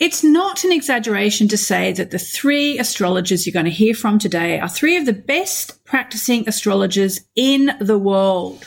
It's not an exaggeration to say that the three astrologers you're going to hear from today are three of the best practicing astrologers in the world.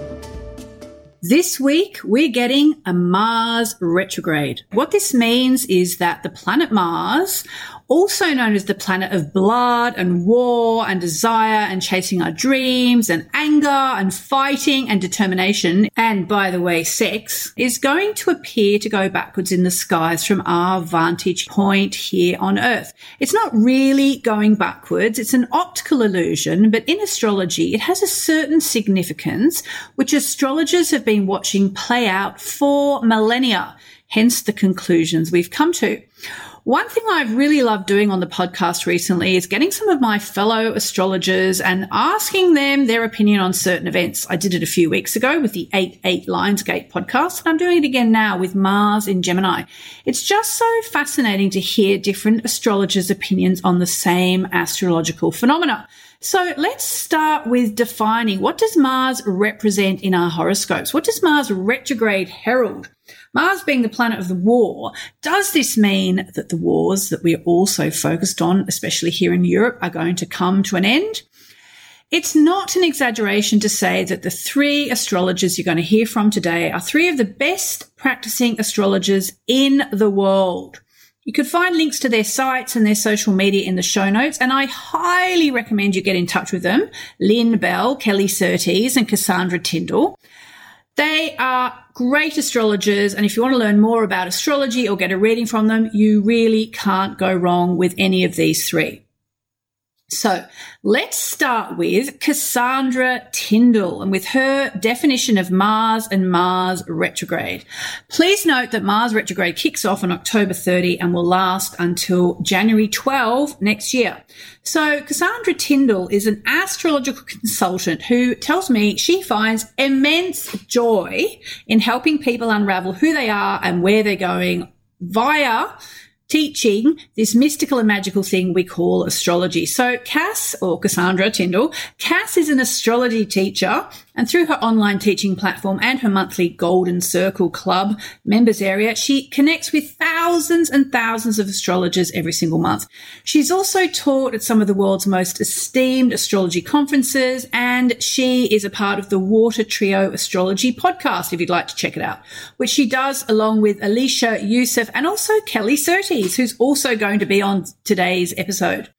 This week, we're getting a Mars retrograde. What this means is that the planet Mars also known as the planet of blood and war and desire and chasing our dreams and anger and fighting and determination, and by the way, sex, is going to appear to go backwards in the skies from our vantage point here on Earth. It's not really going backwards. It's an optical illusion, but in astrology, it has a certain significance, which astrologers have been watching play out for millennia. Hence the conclusions we've come to. One thing I've really loved doing on the podcast recently is getting some of my fellow astrologers and asking them their opinion on certain events. I did it a few weeks ago with the 8-8 Lionsgate podcast, and I'm doing it again now with Mars in Gemini. It's just so fascinating to hear different astrologers' opinions on the same astrological phenomena. So let's start with defining what does Mars represent in our horoscopes? What does Mars retrograde herald? Mars being the planet of the war, does this mean that the wars that we're also focused on, especially here in Europe, are going to come to an end? It's not an exaggeration to say that the three astrologers you're going to hear from today are three of the best practicing astrologers in the world. You could find links to their sites and their social media in the show notes, and I highly recommend you get in touch with them. Lynn Bell, Kelly Surtees, and Cassandra Tyndall. They are great astrologers. And if you want to learn more about astrology or get a reading from them, you really can't go wrong with any of these three. So let's start with Cassandra Tyndall and with her definition of Mars and Mars retrograde. Please note that Mars retrograde kicks off on October 30 and will last until January 12 next year. So Cassandra Tyndall is an astrological consultant who tells me she finds immense joy in helping people unravel who they are and where they're going via teaching this mystical and magical thing we call astrology. So Cass or Cassandra Tyndall, Cass is an astrology teacher and through her online teaching platform and her monthly Golden Circle Club members area, she connects with thousands and thousands of astrologers every single month. She's also taught at some of the world's most esteemed astrology conferences, and she is a part of the Water Trio Astrology podcast, if you'd like to check it out, which she does along with Alicia Youssef and also Kelly Surtees, who's also going to be on today's episode.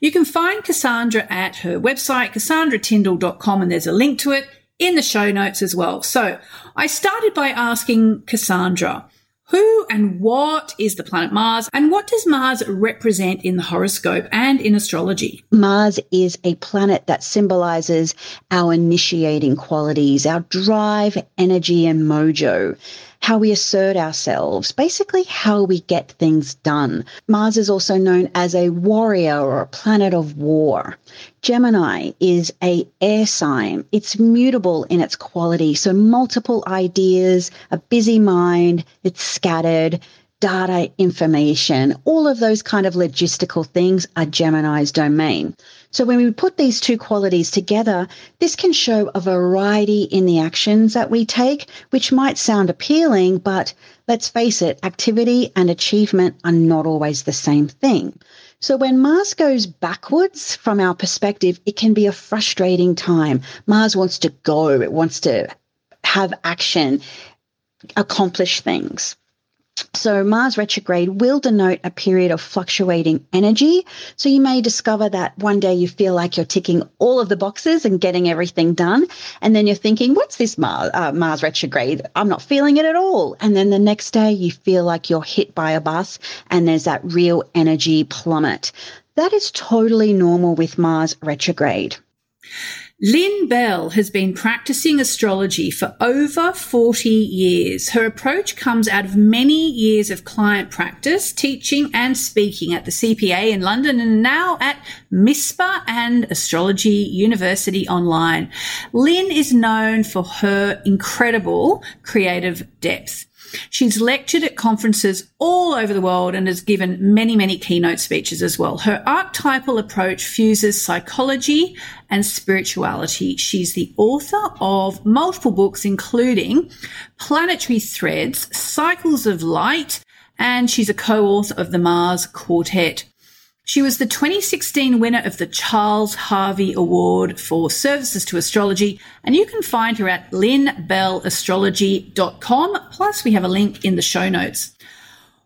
You can find Cassandra at her website, cassandratyndall.com, and there's a link to it in the show notes as well. So I started by asking Cassandra, who and what is the planet Mars and what does Mars represent in the horoscope and in astrology? Mars is a planet that symbolizes our initiating qualities, our drive, energy, and mojo how we assert ourselves, basically how we get things done. Mars is also known as a warrior or a planet of war. Gemini is a air sign. It's mutable in its quality. So multiple ideas, a busy mind, it's scattered, data information, all of those kind of logistical things are Gemini's domain. So when we put these two qualities together, this can show a variety in the actions that we take, which might sound appealing, but let's face it, activity and achievement are not always the same thing. So when Mars goes backwards from our perspective, it can be a frustrating time. Mars wants to go, it wants to have action, accomplish things. So Mars retrograde will denote a period of fluctuating energy. So you may discover that one day you feel like you're ticking all of the boxes and getting everything done. And then you're thinking, what's this Mars, uh, Mars retrograde? I'm not feeling it at all. And then the next day you feel like you're hit by a bus and there's that real energy plummet. That is totally normal with Mars retrograde. Lynn Bell has been practicing astrology for over 40 years. Her approach comes out of many years of client practice, teaching and speaking at the CPA in London and now at MISPA and Astrology University Online. Lynn is known for her incredible creative depth. She's lectured at conferences all over the world and has given many, many keynote speeches as well. Her archetypal approach fuses psychology and spirituality. She's the author of multiple books, including Planetary Threads, Cycles of Light, and she's a co-author of the Mars Quartet. She was the 2016 winner of the Charles Harvey Award for Services to Astrology, and you can find her at lynnbellastrology.com. Plus, we have a link in the show notes.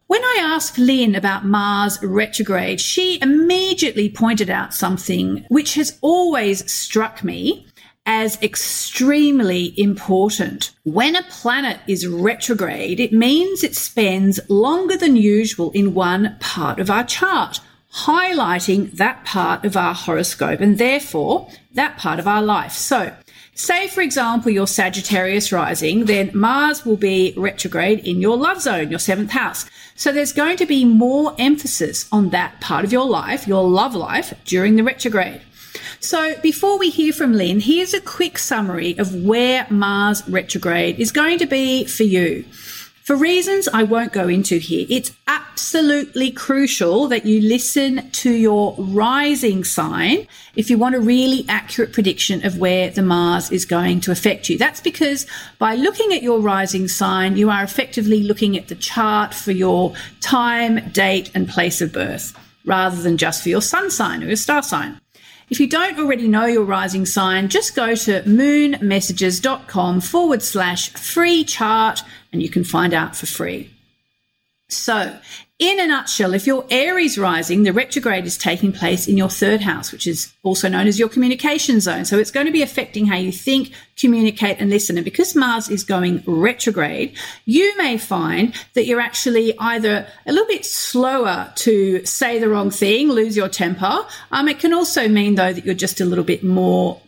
When I asked Lynn about Mars retrograde, she immediately pointed out something which has always struck me as extremely important. When a planet is retrograde, it means it spends longer than usual in one part of our chart highlighting that part of our horoscope and therefore that part of our life. So, say for example, your Sagittarius rising, then Mars will be retrograde in your love zone, your seventh house. So there's going to be more emphasis on that part of your life, your love life, during the retrograde. So before we hear from Lynn, here's a quick summary of where Mars retrograde is going to be for you. For reasons I won't go into here, it's absolutely crucial that you listen to your rising sign if you want a really accurate prediction of where the Mars is going to affect you. That's because by looking at your rising sign, you are effectively looking at the chart for your time, date, and place of birth rather than just for your sun sign or your star sign. If you don't already know your rising sign, just go to moonmessages.com forward slash free chart and you can find out for free. So, in a nutshell, if your Aries rising, the retrograde is taking place in your third house, which is also known as your communication zone. So it's going to be affecting how you think, communicate, and listen. And because Mars is going retrograde, you may find that you're actually either a little bit slower to say the wrong thing, lose your temper. Um, it can also mean, though, that you're just a little bit more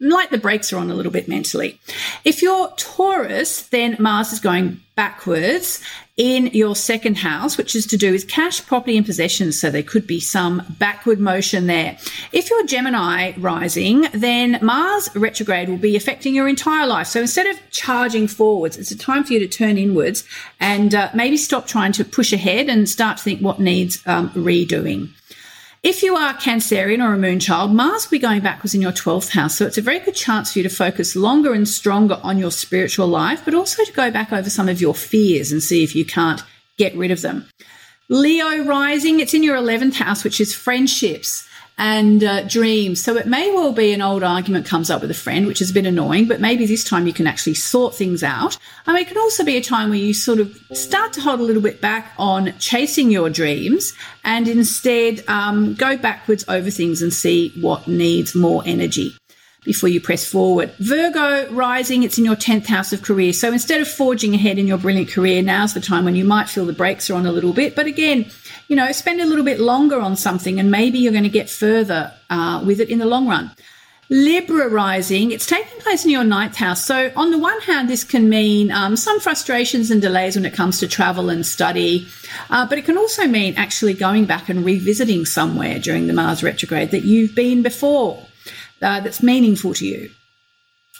like the brakes are on a little bit mentally. If you're Taurus, then Mars is going backwards in your second house, which is to do with cash, property, and possessions. So there could be some backward motion there. If you're Gemini rising, then Mars retrograde will be affecting your entire life. So instead of charging forwards, it's a time for you to turn inwards and uh, maybe stop trying to push ahead and start to think what needs um, redoing. If you are Cancerian or a moon child, Mars will be going backwards in your 12th house. So it's a very good chance for you to focus longer and stronger on your spiritual life, but also to go back over some of your fears and see if you can't get rid of them. Leo rising, it's in your 11th house, which is friendships and uh, dreams. So it may well be an old argument comes up with a friend, which is a bit annoying, but maybe this time you can actually sort things out. I mean, it can also be a time where you sort of start to hold a little bit back on chasing your dreams and instead um, go backwards over things and see what needs more energy before you press forward. Virgo rising, it's in your 10th house of career. So instead of forging ahead in your brilliant career, now's the time when you might feel the brakes are on a little bit. But again, you know, spend a little bit longer on something and maybe you're going to get further uh, with it in the long run. Libra rising, it's taking place in your ninth house. So, on the one hand, this can mean um, some frustrations and delays when it comes to travel and study, uh, but it can also mean actually going back and revisiting somewhere during the Mars retrograde that you've been before uh, that's meaningful to you.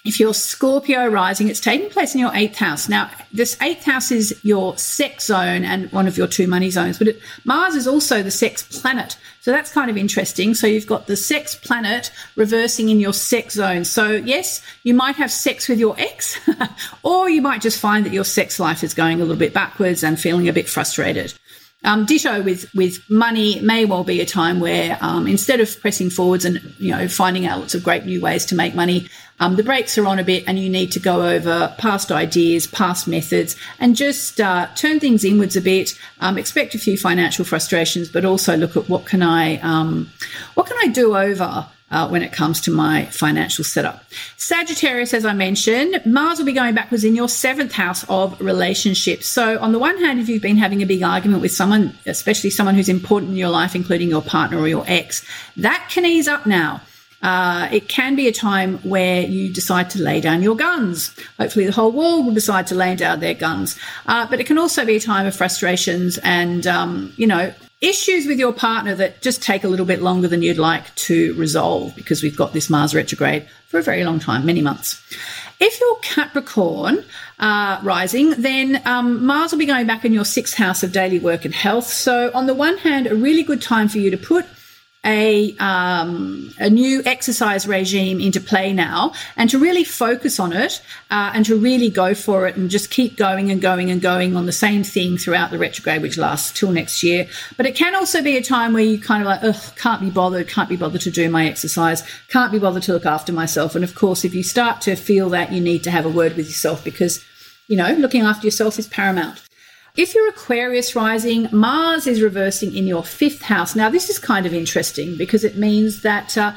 If you're Scorpio rising, it's taking place in your eighth house. Now, this eighth house is your sex zone and one of your two money zones, but it, Mars is also the sex planet. So that's kind of interesting. So you've got the sex planet reversing in your sex zone. So, yes, you might have sex with your ex, or you might just find that your sex life is going a little bit backwards and feeling a bit frustrated. Um, ditto with with money may well be a time where um, instead of pressing forwards and you know finding out lots of great new ways to make money, um, the brakes are on a bit, and you need to go over past ideas, past methods, and just uh, turn things inwards a bit. Um, expect a few financial frustrations, but also look at what can I um, what can I do over uh, when it comes to my financial setup. Sagittarius, as I mentioned, Mars will be going backwards in your seventh house of relationships. So, on the one hand, if you've been having a big argument with someone, especially someone who's important in your life, including your partner or your ex, that can ease up now. Uh, it can be a time where you decide to lay down your guns. Hopefully, the whole world will decide to lay down their guns. Uh, but it can also be a time of frustrations and, um, you know, issues with your partner that just take a little bit longer than you'd like to resolve because we've got this Mars retrograde for a very long time, many months. If you're Capricorn uh, rising, then um, Mars will be going back in your sixth house of daily work and health. So, on the one hand, a really good time for you to put a um, a new exercise regime into play now, and to really focus on it, uh, and to really go for it, and just keep going and going and going on the same thing throughout the retrograde, which lasts till next year. But it can also be a time where you kind of like, ugh, can't be bothered, can't be bothered to do my exercise, can't be bothered to look after myself. And of course, if you start to feel that, you need to have a word with yourself because you know looking after yourself is paramount. If you're Aquarius rising, Mars is reversing in your fifth house. Now, this is kind of interesting because it means that uh,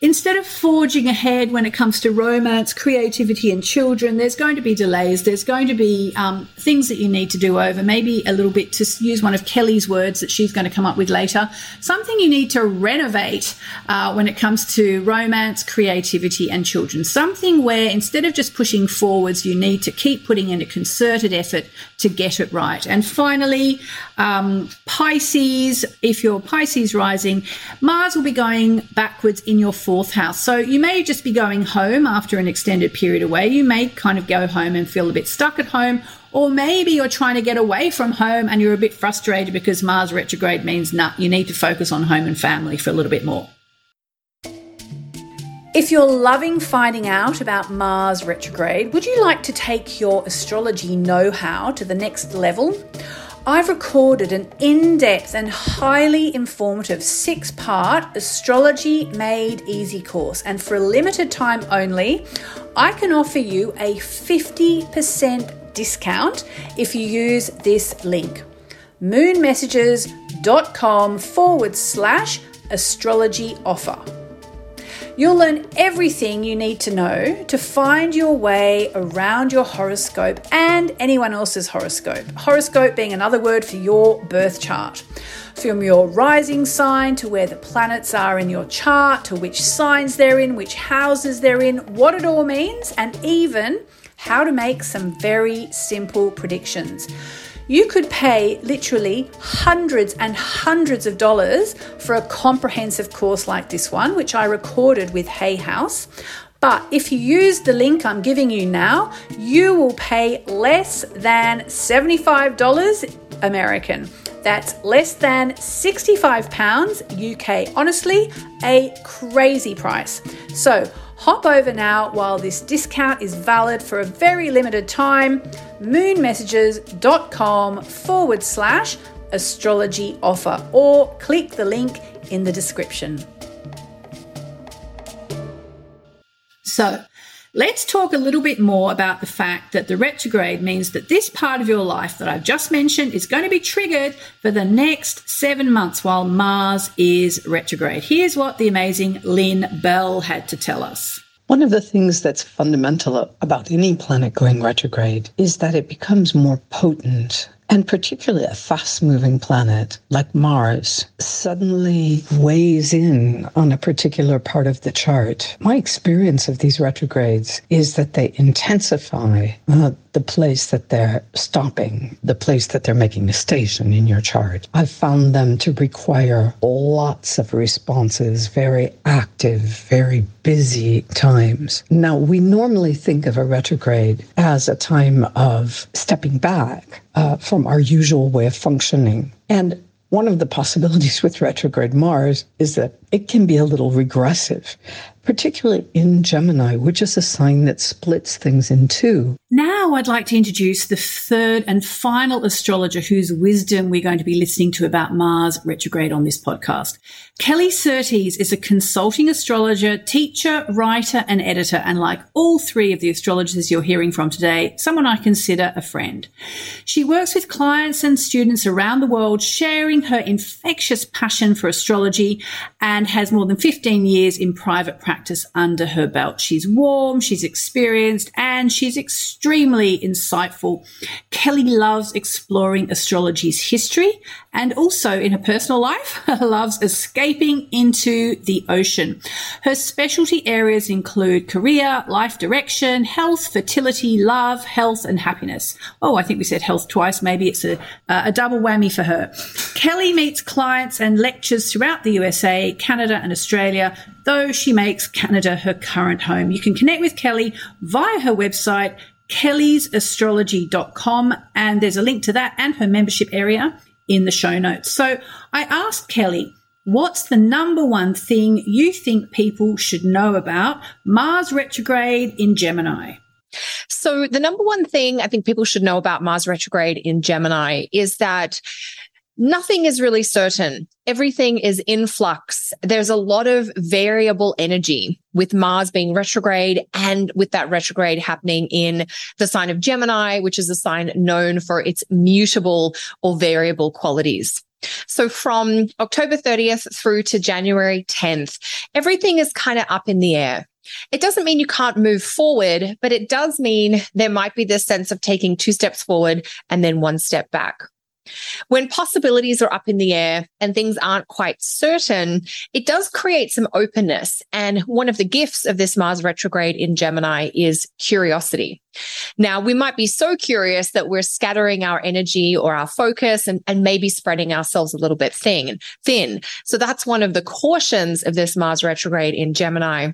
Instead of forging ahead when it comes to romance, creativity, and children, there's going to be delays. There's going to be um, things that you need to do over, maybe a little bit to use one of Kelly's words that she's going to come up with later. Something you need to renovate uh, when it comes to romance, creativity, and children. Something where instead of just pushing forwards, you need to keep putting in a concerted effort to get it right. And finally, um, Pisces, if you're Pisces rising, Mars will be going backwards in your fourth house. So you may just be going home after an extended period away. You may kind of go home and feel a bit stuck at home. Or maybe you're trying to get away from home and you're a bit frustrated because Mars retrograde means you need to focus on home and family for a little bit more. If you're loving finding out about Mars retrograde, would you like to take your astrology know how to the next level? I've recorded an in depth and highly informative six part Astrology Made Easy course, and for a limited time only, I can offer you a 50% discount if you use this link moonmessages.com forward slash astrology offer. You'll learn everything you need to know to find your way around your horoscope and anyone else's horoscope. Horoscope being another word for your birth chart. From your rising sign to where the planets are in your chart, to which signs they're in, which houses they're in, what it all means, and even how to make some very simple predictions. You could pay literally hundreds and hundreds of dollars for a comprehensive course like this one, which I recorded with Hay House. But if you use the link I'm giving you now, you will pay less than $75 American. That's less than 65 pounds UK. Honestly, a crazy price. So, Hop over now while this discount is valid for a very limited time. moonmessages.com forward slash astrology offer or click the link in the description. So, Let's talk a little bit more about the fact that the retrograde means that this part of your life that I've just mentioned is going to be triggered for the next seven months while Mars is retrograde. Here's what the amazing Lynn Bell had to tell us. One of the things that's fundamental about any planet going retrograde is that it becomes more potent and particularly a fast moving planet like Mars suddenly weighs in on a particular part of the chart. My experience of these retrogrades is that they intensify uh, the place that they're stopping, the place that they're making a station in your chart. I've found them to require lots of responses, very active, very busy times. Now, we normally think of a retrograde as a time of stepping back uh, from our usual way of functioning. And one of the possibilities with retrograde Mars is that it can be a little regressive, particularly in Gemini, which is a sign that splits things in two. Now, I'd like to introduce the third and final astrologer whose wisdom we're going to be listening to about Mars retrograde on this podcast. Kelly Surtees is a consulting astrologer, teacher, writer, and editor, and like all three of the astrologers you're hearing from today, someone I consider a friend. She works with clients and students around the world, sharing her infectious passion for astrology and has more than 15 years in private practice under her belt. She's warm, she's experienced, and she's extremely insightful. Kelly loves exploring astrology's history and also in her personal life, loves escaping into the ocean. Her specialty areas include career, life direction, health, fertility, love, health, and happiness. Oh, I think we said health twice. Maybe it's a, a double whammy for her. Kelly meets clients and lectures throughout the USA, Canada, and Australia, though she makes Canada her current home. You can connect with Kelly via her website, kellysastrology.com, and there's a link to that and her membership area in the show notes. So I asked Kelly, what's the number one thing you think people should know about Mars retrograde in Gemini? So, the number one thing I think people should know about Mars retrograde in Gemini is that nothing is really certain. Everything is in flux. There's a lot of variable energy with Mars being retrograde and with that retrograde happening in the sign of Gemini, which is a sign known for its mutable or variable qualities. So from October 30th through to January 10th, everything is kind of up in the air. It doesn't mean you can't move forward, but it does mean there might be this sense of taking two steps forward and then one step back. When possibilities are up in the air and things aren't quite certain, it does create some openness. And one of the gifts of this Mars retrograde in Gemini is curiosity. Now, we might be so curious that we're scattering our energy or our focus and, and maybe spreading ourselves a little bit thin, thin. So that's one of the cautions of this Mars retrograde in Gemini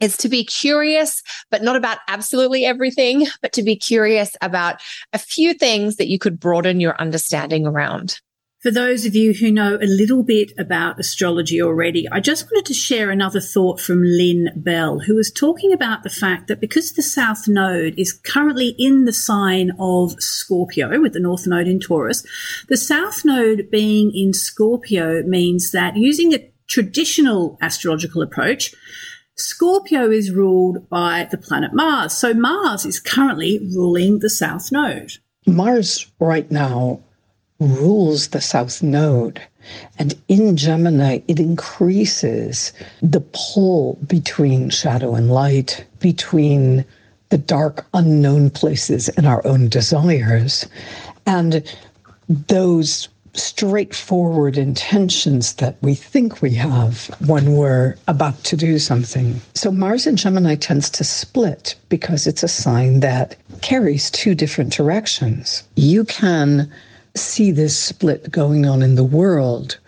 is to be curious, but not about absolutely everything, but to be curious about a few things that you could broaden your understanding around. For those of you who know a little bit about astrology already, I just wanted to share another thought from Lynn Bell, who was talking about the fact that because the South Node is currently in the sign of Scorpio with the North Node in Taurus, the South Node being in Scorpio means that using a traditional astrological approach, Scorpio is ruled by the planet Mars. So Mars is currently ruling the South Node. Mars right now rules the South Node. And in Gemini, it increases the pull between shadow and light, between the dark, unknown places in our own desires, and those straightforward intentions that we think we have when we're about to do something. So Mars in Gemini tends to split because it's a sign that carries two different directions. You can see this split going on in the world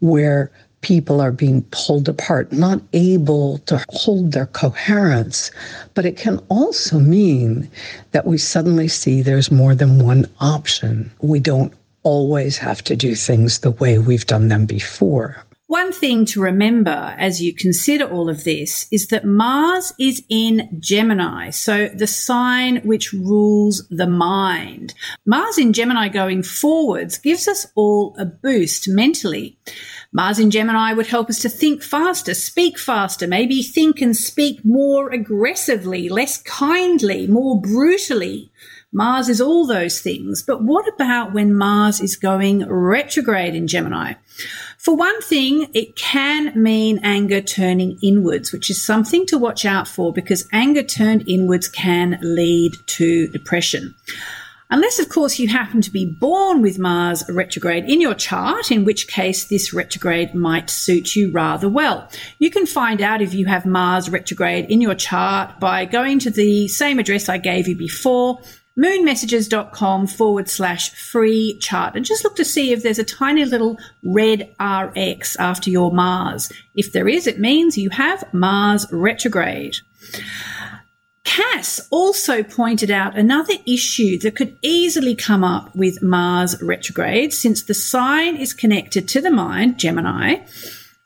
where people are being pulled apart, not able to hold their coherence. But it can also mean that we suddenly see there's more than one option. We don't always have to do things the way we've done them before. One thing to remember as you consider all of this is that Mars is in Gemini, so the sign which rules the mind. Mars in Gemini going forwards gives us all a boost mentally. Mars in Gemini would help us to think faster, speak faster, maybe think and speak more aggressively, less kindly, more brutally. Mars is all those things. But what about when Mars is going retrograde in Gemini? For one thing, it can mean anger turning inwards, which is something to watch out for because anger turned inwards can lead to depression. Unless, of course, you happen to be born with Mars retrograde in your chart, in which case this retrograde might suit you rather well. You can find out if you have Mars retrograde in your chart by going to the same address I gave you before moonmessages.com forward slash free chart and just look to see if there's a tiny little red RX after your Mars. If there is, it means you have Mars retrograde. Cass also pointed out another issue that could easily come up with Mars retrograde since the sign is connected to the mind, Gemini.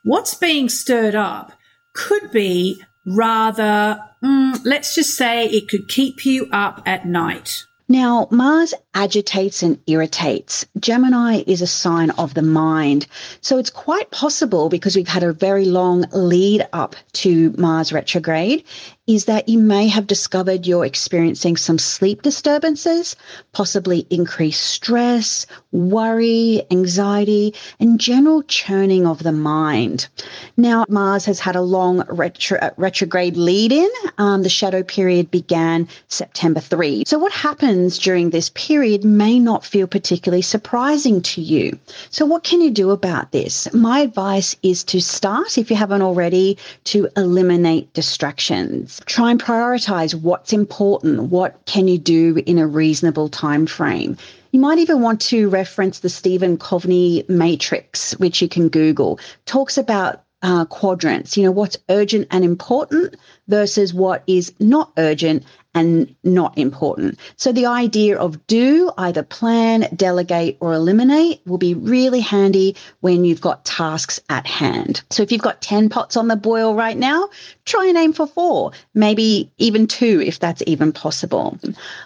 What's being stirred up could be rather, mm, let's just say it could keep you up at night. Now, Mars agitates and irritates. Gemini is a sign of the mind. So it's quite possible because we've had a very long lead up to Mars retrograde. Is that you may have discovered you're experiencing some sleep disturbances, possibly increased stress, worry, anxiety, and general churning of the mind. Now, Mars has had a long retro- uh, retrograde lead in. Um, the shadow period began September 3. So, what happens during this period may not feel particularly surprising to you. So, what can you do about this? My advice is to start, if you haven't already, to eliminate distractions. Try and prioritize what's important, what can you do in a reasonable time frame. You might even want to reference the Stephen Covey matrix, which you can Google. Talks about uh, quadrants, you know, what's urgent and important versus what is not urgent and not important. So the idea of do, either plan, delegate, or eliminate will be really handy when you've got tasks at hand. So if you've got 10 pots on the boil right now, try and aim for four, maybe even two if that's even possible.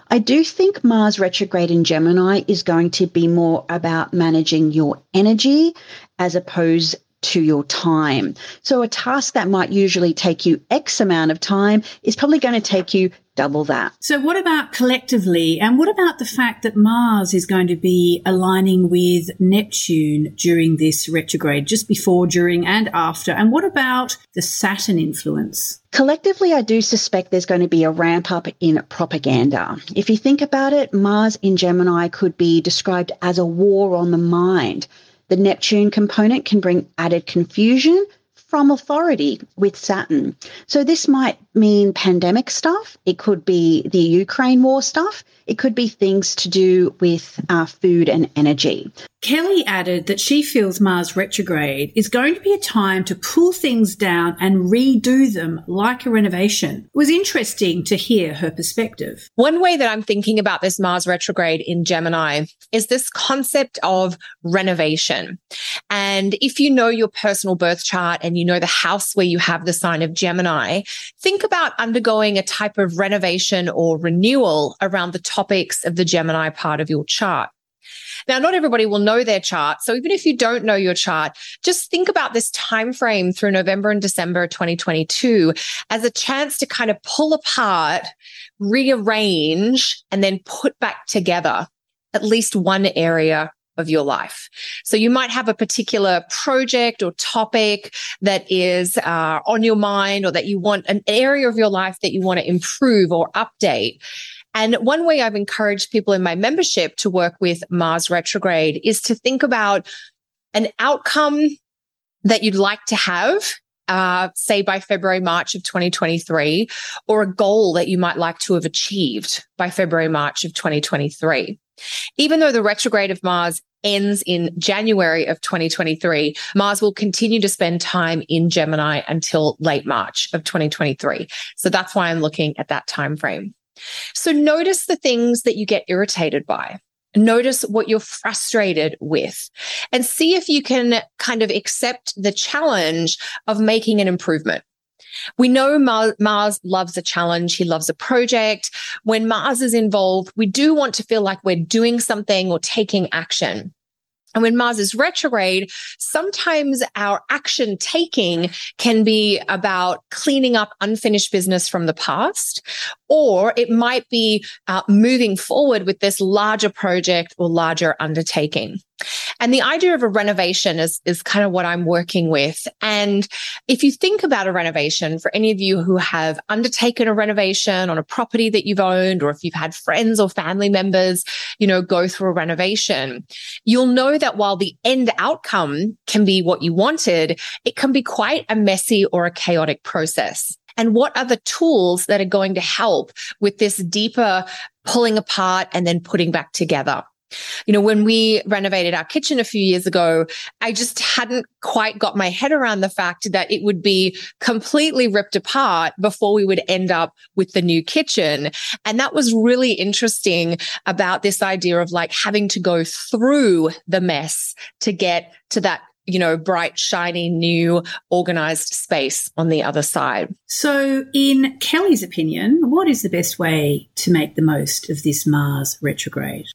I do think Mars retrograde in Gemini is going to be more about managing your energy as opposed to your time. So a task that might usually take you X amount of time is probably going to take you double that. So what about collectively? And what about the fact that Mars is going to be aligning with Neptune during this retrograde, just before, during, and after? And what about the Saturn influence? Collectively, I do suspect there's going to be a ramp up in propaganda. If you think about it, Mars in Gemini could be described as a war on the mind. The Neptune component can bring added confusion from authority with Saturn. So this might mean pandemic stuff. It could be the Ukraine war stuff. It could be things to do with uh, food and energy. Kelly added that she feels Mars retrograde is going to be a time to pull things down and redo them like a renovation. It was interesting to hear her perspective. One way that I'm thinking about this Mars retrograde in Gemini is this concept of renovation. And if you know your personal birth chart and you know the house where you have the sign of Gemini, think about undergoing a type of renovation or renewal around the topics of the Gemini part of your chart. Now, not everybody will know their chart. So even if you don't know your chart, just think about this time frame through November and December 2022 as a chance to kind of pull apart, rearrange, and then put back together at least one area of your life. So you might have a particular project or topic that is uh, on your mind or that you want an area of your life that you want to improve or update. And one way I've encouraged people in my membership to work with Mars retrograde is to think about an outcome that you'd like to have uh, say by February, March of 2023, or a goal that you might like to have achieved by February, March of 2023. Even though the retrograde of Mars ends in January of 2023, Mars will continue to spend time in Gemini until late March of 2023. So that's why I'm looking at that time frame. So notice the things that you get irritated by. Notice what you're frustrated with and see if you can kind of accept the challenge of making an improvement. We know Mars loves a challenge. He loves a project. When Mars is involved, we do want to feel like we're doing something or taking action. And when Mars is retrograde, sometimes our action taking can be about cleaning up unfinished business from the past, or it might be uh, moving forward with this larger project or larger undertaking. And the idea of a renovation is, is kind of what I'm working with. And if you think about a renovation for any of you who have undertaken a renovation on a property that you've owned, or if you've had friends or family members, you know, go through a renovation, you'll know that while the end outcome can be what you wanted, it can be quite a messy or a chaotic process and what are the tools that are going to help with this deeper pulling apart and then putting back together. You know, when we renovated our kitchen a few years ago, I just hadn't quite got my head around the fact that it would be completely ripped apart before we would end up with the new kitchen. And that was really interesting about this idea of like having to go through the mess to get to that you know, bright, shiny, new, organized space on the other side. So, in Kelly's opinion, what is the best way to make the most of this Mars retrograde?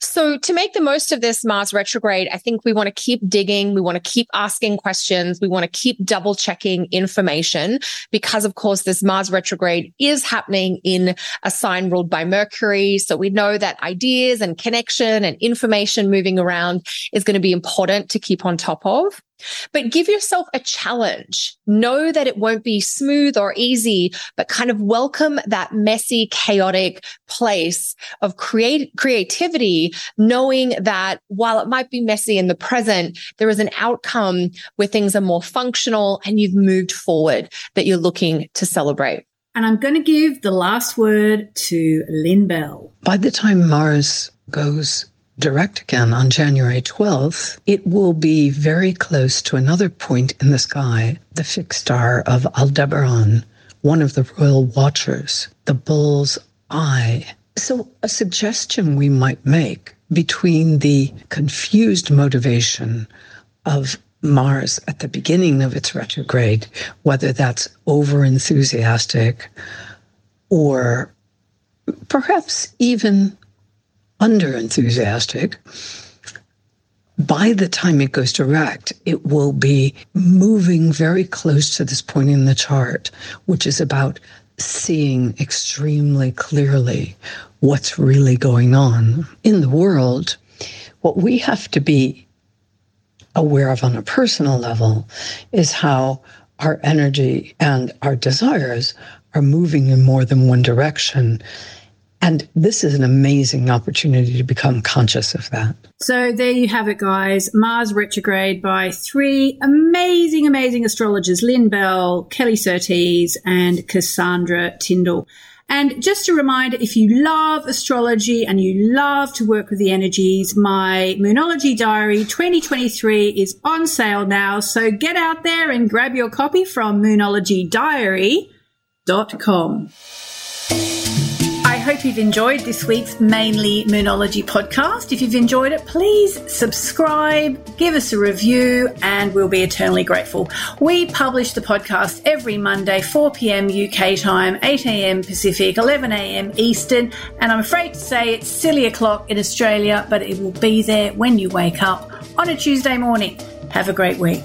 So, to make the most of this Mars retrograde, I think we want to keep digging. We want to keep asking questions. We want to keep double checking information because, of course, this Mars retrograde is happening in a sign ruled by Mercury. So, we know that ideas and connection and information moving around is going to be important to keep on top of. But give yourself a challenge. Know that it won't be smooth or easy, but kind of welcome that messy, chaotic place of create creativity, knowing that while it might be messy in the present, there is an outcome where things are more functional and you've moved forward that you're looking to celebrate. And I'm going to give the last word to Lynn Bell. By the time Mars goes direct again on January 12th, it will be very close to another point in the sky, the fixed star of Aldebaran, one of the royal watchers, the bull's eye. So, a suggestion we might make between the confused motivation of Mars at the beginning of its retrograde, whether that's over enthusiastic or perhaps even under enthusiastic, by the time it goes direct, it will be moving very close to this point in the chart, which is about seeing extremely clearly what's really going on in the world. What we have to be aware of on a personal level is how our energy and our desires are moving in more than one direction and this is an amazing opportunity to become conscious of that. So there you have it, guys. Mars retrograde by three amazing, amazing astrologers Lynn Bell, Kelly Surtees, and Cassandra Tyndall. And just a reminder, if you love astrology and you love to work with the energies, my Moonology Diary 2023 is on sale now. So get out there and grab your copy from moonologydiary.com hope you've enjoyed this week's Mainly Moonology podcast. If you've enjoyed it, please subscribe, give us a review, and we'll be eternally grateful. We publish the podcast every Monday, 4 p.m. UK time, 8 a.m. Pacific, 11 a.m. Eastern, and I'm afraid to say it's silly o'clock in Australia, but it will be there when you wake up on a Tuesday morning. Have a great week.